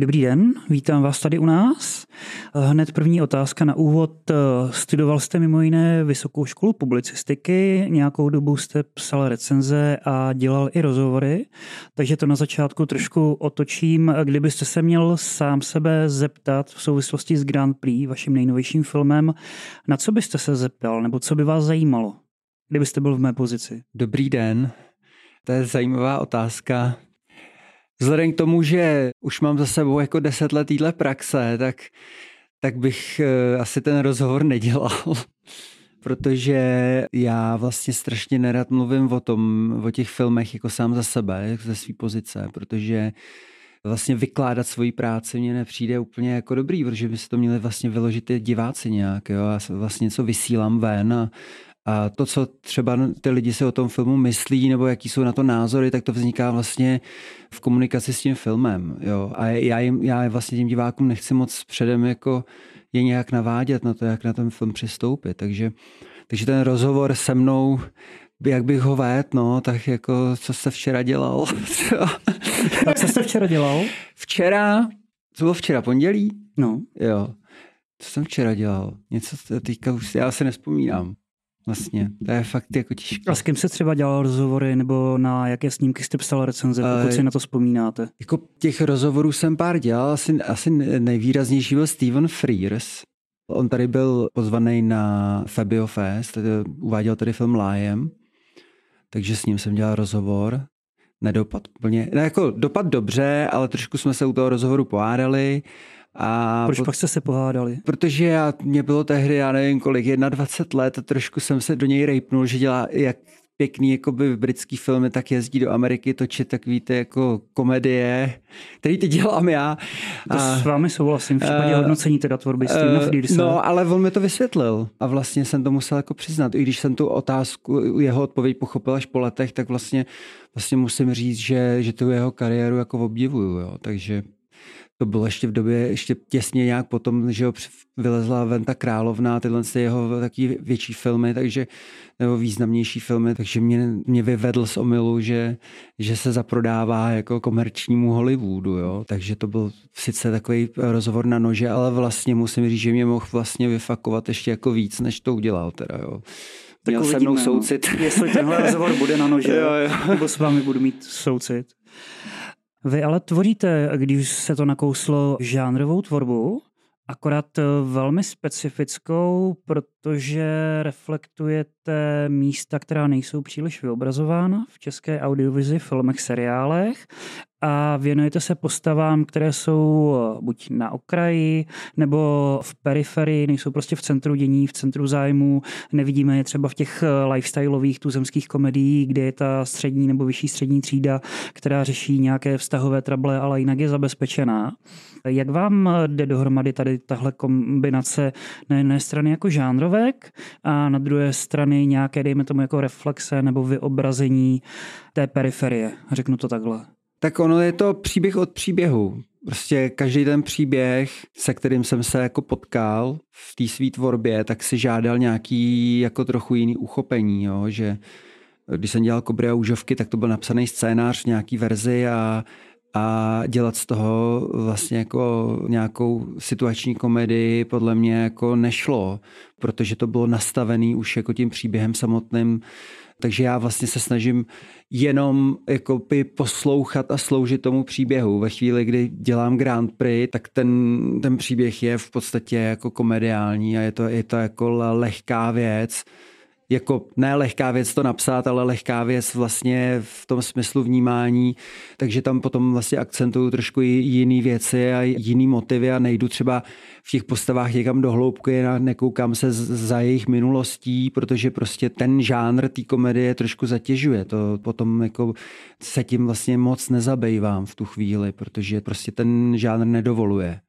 Dobrý den, vítám vás tady u nás. Hned první otázka na úvod. Studoval jste mimo jiné Vysokou školu publicistiky, nějakou dobu jste psal recenze a dělal i rozhovory, takže to na začátku trošku otočím. Kdybyste se měl sám sebe zeptat v souvislosti s Grand Prix, vaším nejnovějším filmem, na co byste se zeptal, nebo co by vás zajímalo, kdybyste byl v mé pozici? Dobrý den, to je zajímavá otázka. Vzhledem k tomu, že už mám za sebou jako deset let týhle praxe, tak, tak bych uh, asi ten rozhovor nedělal. protože já vlastně strašně nerad mluvím o tom, o těch filmech jako sám za sebe, ze své pozice, protože vlastně vykládat svoji práci mně nepřijde úplně jako dobrý, protože by se to měli vlastně vyložit i diváci nějak, jo, já vlastně něco vysílám ven a, a to, co třeba ty lidi si o tom filmu myslí, nebo jaký jsou na to názory, tak to vzniká vlastně v komunikaci s tím filmem. Jo. A já, jim, já vlastně těm divákům nechci moc předem jako je nějak navádět na to, jak na ten film přistoupit. Takže, takže ten rozhovor se mnou jak bych ho vedl, no, tak jako, co jste včera dělal? tak co jste včera dělal? Včera, co bylo včera, pondělí? No. Jo. Co jsem včera dělal? Něco teďka už, já se nespomínám. Vlastně, to je fakt jako těžké. A s kým se třeba dělal rozhovory, nebo na jaké snímky jste psal recenze, pokud si na to vzpomínáte? Jako těch rozhovorů jsem pár dělal, asi, asi nejvýraznější byl Steven Frears. On tady byl pozvaný na Fabio Fest, tady uváděl tady film Lájem, takže s ním jsem dělal rozhovor. Nedopad úplně, ne, jako dopad dobře, ale trošku jsme se u toho rozhovoru pohádali. A Proč pak jste se pohádali? Protože já, mě bylo tehdy, já nevím kolik, 21 let a trošku jsem se do něj rejpnul, že dělá jak pěkný jakoby britský filmy, tak jezdí do Ameriky točit tak víte jako komedie, který teď dělám já. To a, s vámi souhlasím, v případě uh, hodnocení teda tvorby uh. No, ale on mi to vysvětlil a vlastně jsem to musel jako přiznat. I když jsem tu otázku, jeho odpověď pochopil až po letech, tak vlastně, vlastně musím říct, že, že tu jeho kariéru jako obdivuju, jo. takže to bylo ještě v době, ještě těsně nějak potom, že ho vylezla ven ta královna, tyhle jeho taky větší filmy, takže, nebo významnější filmy, takže mě, mě vyvedl z omylu, že, že se zaprodává jako komerčnímu Hollywoodu, jo. Takže to byl sice takový rozhovor na nože, ale vlastně musím říct, že mě mohl vlastně vyfakovat ještě jako víc, než to udělal teda, jo. Tak Měl uvidíme, se mnou no. soucit. No. Jestli tenhle rozhovor bude na nože, jo, jo. nebo s vámi budu mít soucit. Vy ale tvoříte, když se to nakouslo, žánrovou tvorbu, akorát eh, velmi specifickou, protože reflektujete místa, která nejsou příliš vyobrazována v české audiovizi, filmech, seriálech a věnujete se postavám, které jsou eh, buď na okraji, nebo v periferii, nejsou prostě v centru dění, v centru zájmu. Nevidíme je třeba v těch eh, lifestyleových tuzemských komedií, kde je ta střední nebo vyšší střední třída, která řeší nějaké vztahové trable, ale jinak je zabezpečená. Jak vám eh, jde dohromady tady tahle kombinace na jedné strany jako žánrovek a na druhé strany nějaké, dejme tomu, jako reflexe nebo vyobrazení té periferie, řeknu to takhle? Tak ono je to příběh od příběhu. Prostě každý ten příběh, se kterým jsem se jako potkal v té své tvorbě, tak si žádal nějaký jako trochu jiný uchopení, jo? že když jsem dělal Kobry a úžovky, tak to byl napsaný scénář v nějaký verzi a, a dělat z toho vlastně jako nějakou situační komedii podle mě jako nešlo, protože to bylo nastavený už jako tím příběhem samotným takže já vlastně se snažím jenom jako by poslouchat a sloužit tomu příběhu. Ve chvíli, kdy dělám Grand Prix, tak ten, ten příběh je v podstatě jako komediální a je to, je to jako lehká věc jako ne lehká věc to napsat, ale lehká věc vlastně v tom smyslu vnímání, takže tam potom vlastně akcentuju trošku jiný věci a jiný motivy a nejdu třeba v těch postavách někam do hloubky a nekoukám se za jejich minulostí, protože prostě ten žánr té komedie trošku zatěžuje. To potom jako se tím vlastně moc nezabývám v tu chvíli, protože prostě ten žánr nedovoluje.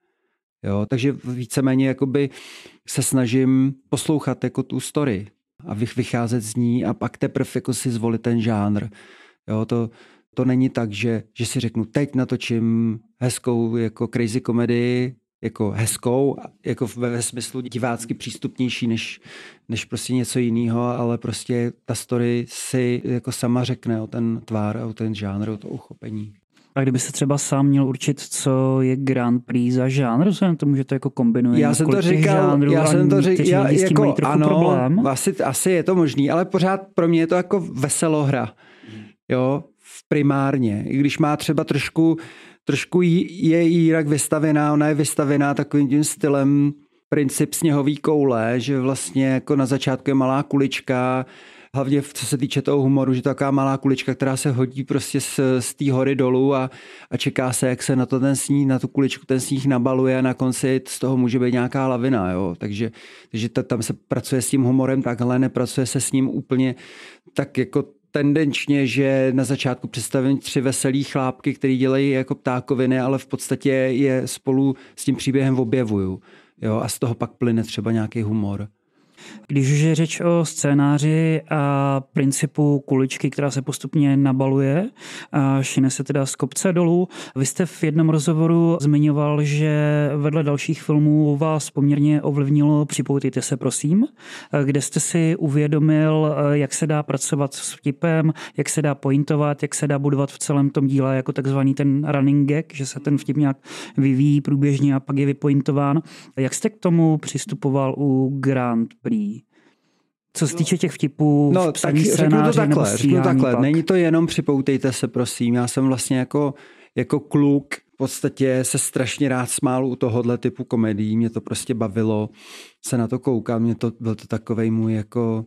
Jo, takže víceméně jakoby se snažím poslouchat jako tu story, a vycházet z ní a pak teprve jako si zvolit ten žánr. Jo, to, to není tak, že, že si řeknu, teď natočím hezkou jako crazy komedii, jako hezkou, jako ve, ve smyslu divácky přístupnější než, než prostě něco jiného, ale prostě ta story si jako sama řekne o ten tvár, o ten žánr, o to uchopení. A kdyby se třeba sám měl určit, co je Grand Prix za žánr, vzhledem tomu, že to jako kombinuje já jsem to říkal, žánrů, já jsem to říkal, já, jako, ano, problém. Asi, asi je to možný, ale pořád pro mě je to jako veselohra. Jo, primárně. I když má třeba trošku, trošku je Jirak vystavená, ona je vystavená takovým tím stylem princip sněhový koule, že vlastně jako na začátku je malá kulička, hlavně co se týče toho humoru, že taková malá kulička, která se hodí prostě z, z té hory dolů a, a čeká se, jak se na to ten sníh, na tu kuličku ten sníh nabaluje a na konci z toho může být nějaká lavina, jo. Takže, takže ta, tam se pracuje s tím humorem takhle, nepracuje se s ním úplně tak jako tendenčně, že na začátku představím tři veselý chlápky, který dělají jako ptákoviny, ale v podstatě je spolu s tím příběhem objevuju. Jo, a z toho pak plyne třeba nějaký humor. Když už je řeč o scénáři a principu kuličky, která se postupně nabaluje a šine se teda z kopce dolů, vy jste v jednom rozhovoru zmiňoval, že vedle dalších filmů vás poměrně ovlivnilo Připoutejte se prosím, kde jste si uvědomil, jak se dá pracovat s vtipem, jak se dá pointovat, jak se dá budovat v celém tom díle jako takzvaný ten running gag, že se ten vtip nějak vyvíjí průběžně a pak je vypointován. Jak jste k tomu přistupoval u Grand Prix? Co se týče těch vtipů, no, tak řeknu to takhle, řeknu takhle. Pak. Není to jenom připoutejte se, prosím. Já jsem vlastně jako, jako kluk podstatě se strašně rád smál u tohohle typu komedií. Mě to prostě bavilo se na to koukat. Mě to byl to takový můj jako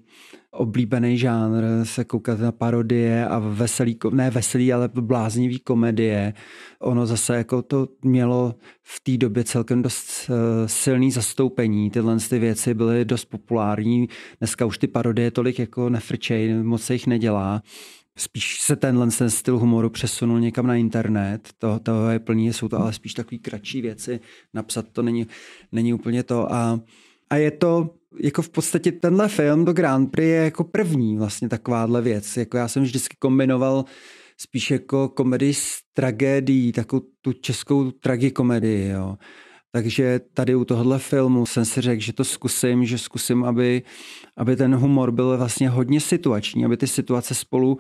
oblíbený žánr, se koukat na parodie a veselý, ne veselý, ale bláznivý komedie. Ono zase jako to mělo v té době celkem dost uh, silný zastoupení. Tyhle ty věci byly dost populární. Dneska už ty parodie tolik jako nefrčej, moc se jich nedělá. Spíš se tenhle ten styl humoru přesunul někam na internet. To, to je plný, jsou to ale spíš takové kratší věci. Napsat to není, není úplně to. A, a je to jako v podstatě tenhle film do Grand Prix je jako první vlastně takováhle věc. Jako já jsem vždycky kombinoval spíš jako komedii s tragédií, takovou tu českou tragikomedii, jo. Takže tady u tohohle filmu jsem si řekl, že to zkusím, že zkusím, aby, aby ten humor byl vlastně hodně situační, aby ty situace spolu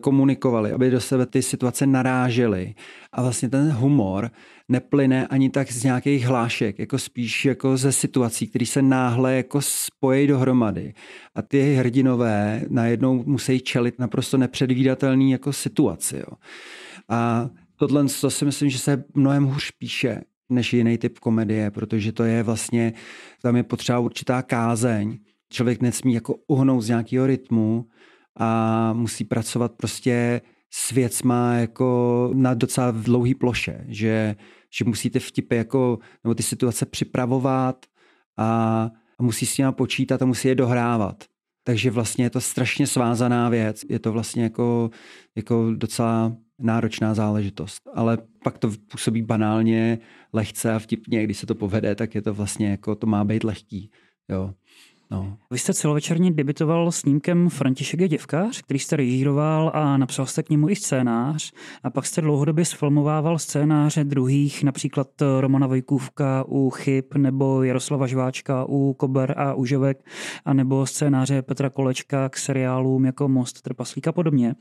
komunikovali, aby do sebe ty situace narážely. A vlastně ten humor neplyne ani tak z nějakých hlášek, jako spíš jako ze situací, které se náhle jako spojí dohromady. A ty hrdinové najednou musí čelit naprosto nepředvídatelný jako situaci. Jo. A tohle to si myslím, že se mnohem hůř píše než jiný typ komedie, protože to je vlastně, tam je potřeba určitá kázeň. Člověk nesmí jako uhnout z nějakého rytmu a musí pracovat prostě s věcma jako na docela dlouhý ploše, že, že musíte vtipy jako, nebo ty situace připravovat a, a musí s nimi počítat a musí je dohrávat. Takže vlastně je to strašně svázaná věc. Je to vlastně jako, jako docela náročná záležitost. Ale pak to působí banálně, lehce a vtipně. Když se to povede, tak je to vlastně jako, to má být lehký. Jo. No. Vy jste celovečerně debitoval snímkem František je děvkář, který jste režíroval a napsal jste k němu i scénář. A pak jste dlouhodobě sfilmovával scénáře druhých, například Romana Vojkůvka u Chyb nebo Jaroslava Žváčka u Kober a Užovek, a nebo scénáře Petra Kolečka k seriálům jako Most trpaslík a podobně.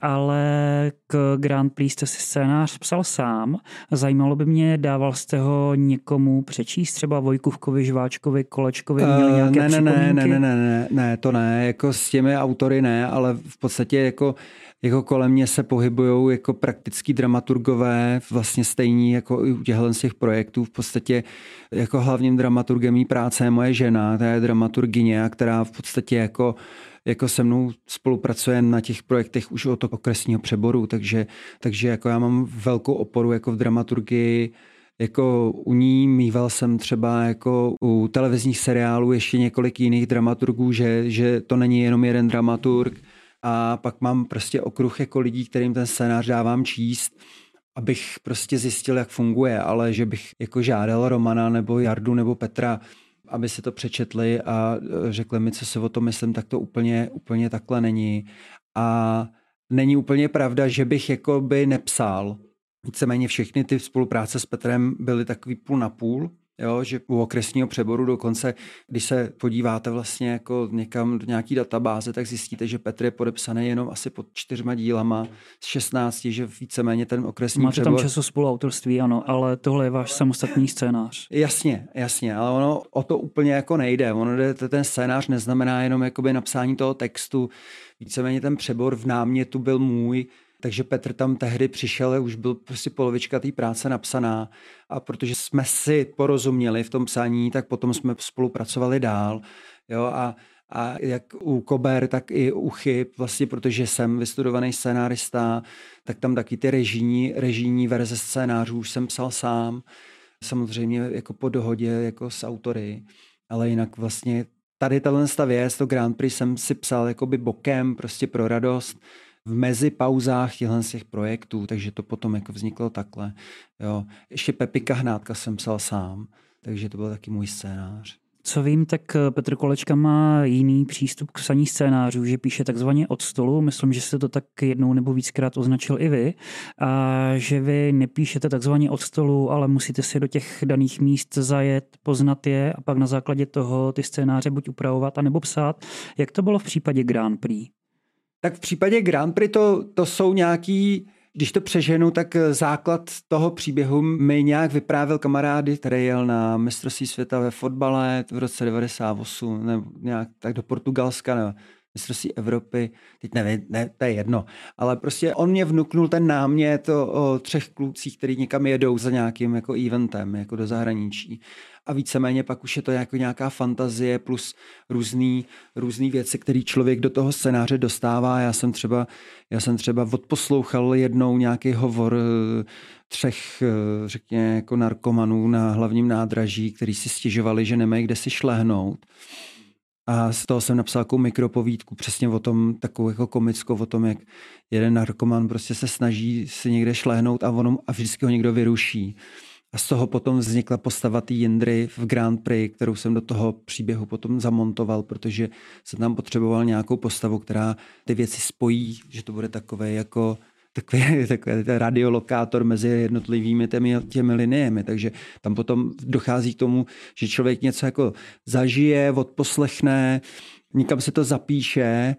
Ale k Grand Prix jste si scénář psal sám. Zajímalo by mě, dával jste ho někomu přečíst, třeba Vojkůvkovi, Žváčkovi, Kolečkovi, měli uh, nějaké ne, ne, ne, ne, ne, ne, ne, to ne, jako s těmi autory ne, ale v podstatě jako, jako kolem mě se pohybují jako praktický dramaturgové, vlastně stejní jako i u těchto z těch projektů. V podstatě jako hlavním dramaturgem mý práce je moje žena, ta je dramaturgině, která v podstatě jako jako se mnou spolupracuje na těch projektech už od okresního přeboru, takže, takže jako já mám velkou oporu jako v dramaturgii jako u ní mýval jsem třeba jako u televizních seriálů ještě několik jiných dramaturgů, že, že to není jenom jeden dramaturg a pak mám prostě okruh jako lidí, kterým ten scénář dávám číst, abych prostě zjistil, jak funguje, ale že bych jako žádal Romana nebo Jardu nebo Petra, aby si to přečetli a e, řekli mi, co si o tom myslím, tak to úplně, úplně takhle není. A není úplně pravda, že bych jako by nepsal, Víceméně všechny ty spolupráce s Petrem byly takový půl na půl. Jo, že u okresního přeboru dokonce, když se podíváte vlastně jako někam do nějaký databáze, tak zjistíte, že Petr je podepsaný jenom asi pod čtyřma dílama z 16, že víceméně ten okresní Máte přebor... tam času spoluautorství, ano, ale tohle je váš samostatný scénář. Jasně, jasně, ale ono o to úplně jako nejde. Ono jde, ten scénář neznamená jenom jakoby napsání toho textu, víceméně ten přebor v námětu byl můj, takže Petr tam tehdy přišel, už byl prostě polovička té práce napsaná a protože jsme si porozuměli v tom psaní, tak potom jsme spolupracovali dál. Jo, a, a jak u Kober, tak i u Chyb, vlastně protože jsem vystudovaný scénárista, tak tam taky ty režijní, režijní verze scénářů už jsem psal sám, samozřejmě jako po dohodě jako s autory, ale jinak vlastně tady tato věc, to Grand Prix jsem si psal jakoby bokem, prostě pro radost, v mezi pauzách těchto z těch projektů, takže to potom jako vzniklo takhle. Jo. Ještě Pepika Hnátka jsem psal sám, takže to byl taky můj scénář. Co vím, tak eh, Petr Kolečka má jiný přístup k psaní scénářů, že píše takzvaně od stolu. Myslím, že jste to tak jednou nebo víckrát označil i vy. A že vy nepíšete takzvaně od stolu, ale musíte si do těch daných míst zajet, poznat je a pak na základě toho ty scénáře buď upravovat, anebo psát. Jak to bylo v případě Grand Prix? Tak v případě Grand Prix to, to jsou nějaký, když to přeženu, tak základ toho příběhu. Mi nějak vyprávěl kamarády, který jel na mistrovství světa ve fotbale v roce 98, nebo nějak tak do Portugalska, nebo mistrovství Evropy, teď nevím, ne, to je jedno, ale prostě on mě vnuknul ten námět o, o třech klucích, který někam jedou za nějakým jako eventem, jako do zahraničí a víceméně pak už je to jako nějaká fantazie plus různý, různý věci, které člověk do toho scénáře dostává. Já jsem třeba, já jsem třeba odposlouchal jednou nějaký hovor eh, třech, eh, řekněme, jako narkomanů na hlavním nádraží, kteří si stěžovali, že nemají kde si šlehnout. A z toho jsem napsal jako mikropovídku přesně o tom, takovou jako komickou o tom, jak jeden narkoman prostě se snaží si někde šlehnout a, ono, a vždycky ho někdo vyruší. A z toho potom vznikla postava té Jindry v Grand Prix, kterou jsem do toho příběhu potom zamontoval, protože jsem tam potřeboval nějakou postavu, která ty věci spojí, že to bude takové jako takový, takový radiolokátor mezi jednotlivými těmi, těmi liniemi. Takže tam potom dochází k tomu, že člověk něco jako zažije, odposlechne, někam se to zapíše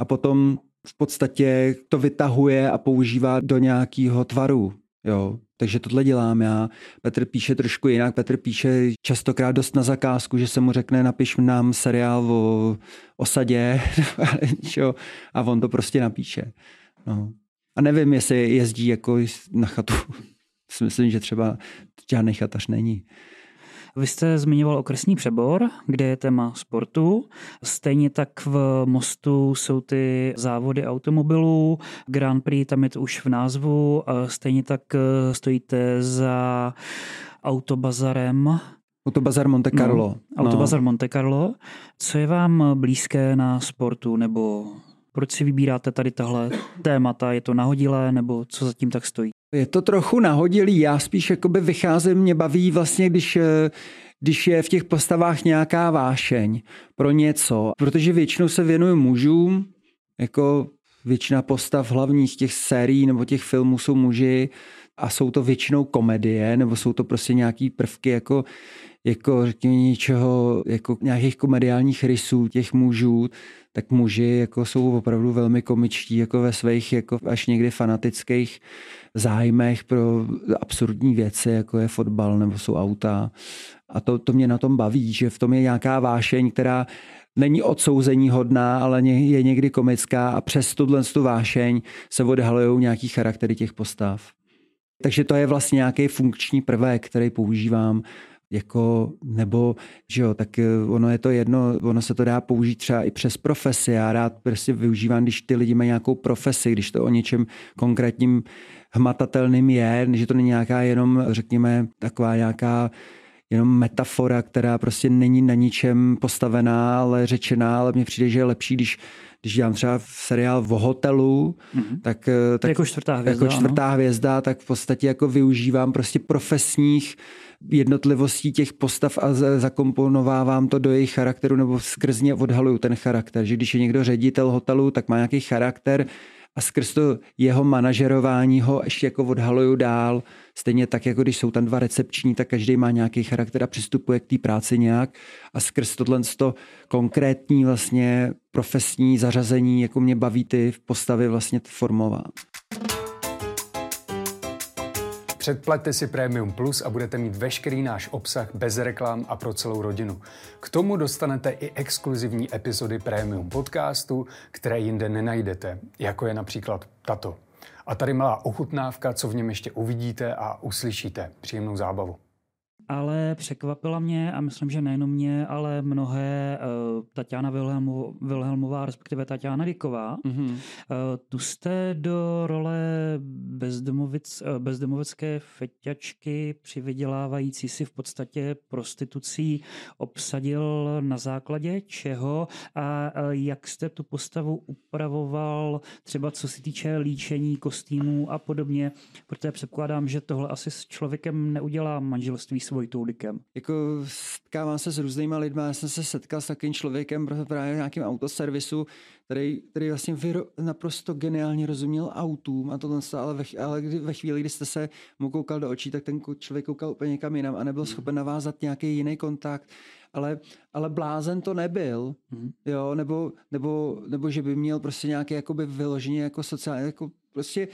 a potom v podstatě to vytahuje a používá do nějakého tvaru. Jo, takže tohle dělám já. Petr píše trošku jinak. Petr píše častokrát dost na zakázku, že se mu řekne, napiš nám seriál o osadě a on to prostě napíše. No. A nevím, jestli jezdí jako na chatu. Myslím, že třeba žádný chatař není. Vy jste zmiňoval okresní přebor, kde je téma sportu. Stejně tak v Mostu jsou ty závody automobilů. Grand Prix, tam je to už v názvu. Stejně tak eh, stojíte za autobazarem. Autobazar Monte no, Carlo. No, autobazar no. Monte Carlo. Co je vám blízké na sportu nebo proč si vybíráte tady tahle témata? Je to nahodilé nebo co zatím tak stojí? Je to trochu nahodilý, já spíš jakoby vycházím, mě baví vlastně, když eh, když je v těch postavách nějaká vášeň pro něco, protože většinou se věnuju mužům, jako většina postav hlavních těch sérií nebo těch filmů jsou muži a jsou to většinou komedie, nebo jsou to prostě nějaký prvky jako, jako řekněme něčeho, jako nějakých komediálních rysů těch mužů, tak muži jako jsou opravdu velmi komičtí jako ve svých jako až někdy fanatických zájmech pro absurdní věci, jako je fotbal nebo jsou auta. A to, to mě na tom baví, že v tom je nějaká vášeň, která není odsouzení hodná, ale je někdy komická a přes tuhle tu vášeň se odhalují nějaký charaktery těch postav. Takže to je vlastně nějaký funkční prvek, který používám jako, nebo, že jo, tak eh, ono je to jedno, ono se to dá použít třeba i přes profesi. Já rád prostě využívám, když ty lidi mají nějakou profesi, když to o něčem konkrétním hmatatelným je, že to není nějaká jenom, řekněme, taková nějaká jenom metafora, která prostě není na ničem postavená, ale řečená, ale mně přijde, že je lepší, když když dělám třeba seriál o hotelu, mm-hmm. tak, eh, tak jako čtvrtá hvězda, jako čtvrtá ano. hvězda, tak v podstatě jako využívám prostě profesních jednotlivostí těch postav a zakomponovávám to do jejich charakteru nebo skrz ně odhaluju ten charakter. Že když je někdo ředitel hotelu, tak má nějaký charakter a skrz to jeho manažerování ho ještě jako odhaluju dál. Stejně tak, jako když jsou tam dva recepční, tak každý má nějaký charakter a přistupuje k té práci nějak a skrz tohle to konkrétní vlastně profesní zařazení, jako mě baví ty postavy vlastně formovat. Předplaťte si Premium Plus a budete mít veškerý náš obsah bez reklam a pro celou rodinu. K tomu dostanete i exkluzivní epizody Premium podcastu, které jinde nenajdete, jako je například tato. A tady malá ochutnávka, co v něm ještě uvidíte a uslyšíte. Příjemnou zábavu ale překvapila mě a myslím, že nejenom mě, ale mnohé uh, Tatiana Wilhelmová, respektive Tatiana Diková. Mm-hmm. Uh, tu jste do role bezdomovic, uh, bezdomovické feťačky přivydělávající si v podstatě prostitucí obsadil na základě čeho a uh, jak jste tu postavu upravoval, třeba co se týče líčení kostýmů a podobně, protože předpokládám, že tohle asi s člověkem neudělá manželství Vojtoulikem? Jako setkávám se s různýma lidmi, já jsem se setkal s takovým člověkem právě v nějakém autoservisu, který, který vlastně vyro, naprosto geniálně rozuměl autům a tohle, ale, ve, ale kdy, ve chvíli, kdy jste se mu koukal do očí, tak ten člověk koukal úplně někam jinam a nebyl hmm. schopen navázat nějaký jiný kontakt. Ale, ale blázen to nebyl, hmm. jo, nebo, nebo, nebo, že by měl prostě nějaký jakoby vyloženě jako sociální, jako prostě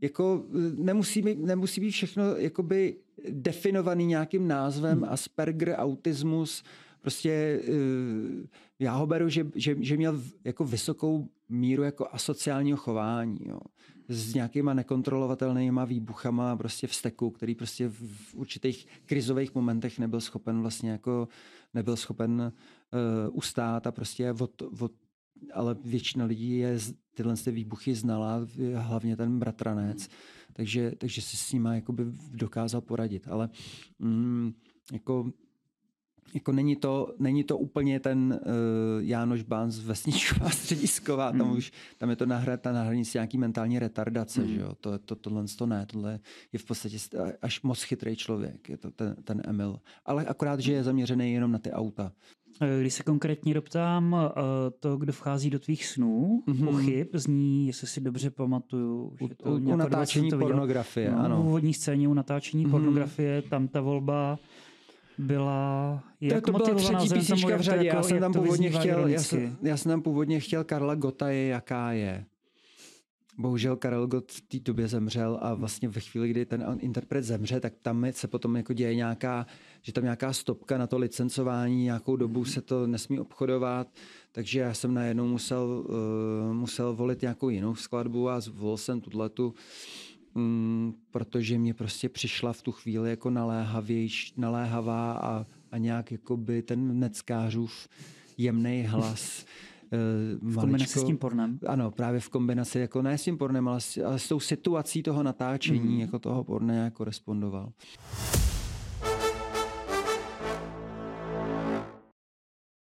jako nemusí, být, nemusí být všechno jakoby definovaný nějakým názvem, hmm. Asperger, autismus, prostě eh, já ho beru, že, že, že měl jako vysokou míru jako asociálního chování, jo. s nějakýma nekontrolovatelnýma výbuchama prostě vzteku, který prostě v určitých krizových momentech nebyl schopen vlastně jako, nebyl schopen uh, ustát a prostě od, od ale většina lidí je tyhle výbuchy znala, hlavně ten bratranec, takže, takže si s nima jakoby dokázal poradit. Ale mm, jako jako není to, není to úplně ten uh, Jánoš Bán z Vesničková středisková, tam mm. už tam je to na, ta na hranici nějaký mentální retardace, mm. že jo? To, to, tohle to ne, tohle je v podstatě až moc chytrý člověk, je to ten, ten Emil. Ale akorát, že je zaměřený jenom na ty auta. Eh, když se konkrétně doptám, eh, to, kdo vchází do tvých snů, mm-hmm. pochyb, zní, jestli si dobře pamatuju, že to u, u natáčení pornografie, no, ano. V úvodní scéně u natáčení mm-hmm. pornografie, tam ta volba byla jak to, to byla třetí písnička v řadě. Jako, já jsem tam původně chtěl, já jsem, já jsem tam původně chtěl Karla Gota je, jaká je. Bohužel Karel Gott v té době zemřel a vlastně ve chvíli, kdy ten interpret zemře, tak tam se potom jako děje nějaká, že tam nějaká stopka na to licencování, nějakou dobu se to nesmí obchodovat, takže já jsem najednou musel, uh, musel volit nějakou jinou skladbu a zvolil jsem tuhletu, um, protože mě prostě přišla v tu chvíli jako naléhavějš, naléhavá a, a nějak by ten neckářův jemný hlas Eh, v kombinaci s tím pornem? Ano, právě v kombinaci, jako ne s tím pornem, ale s, ale s tou situací toho natáčení, mm. jako toho porne jako korespondoval.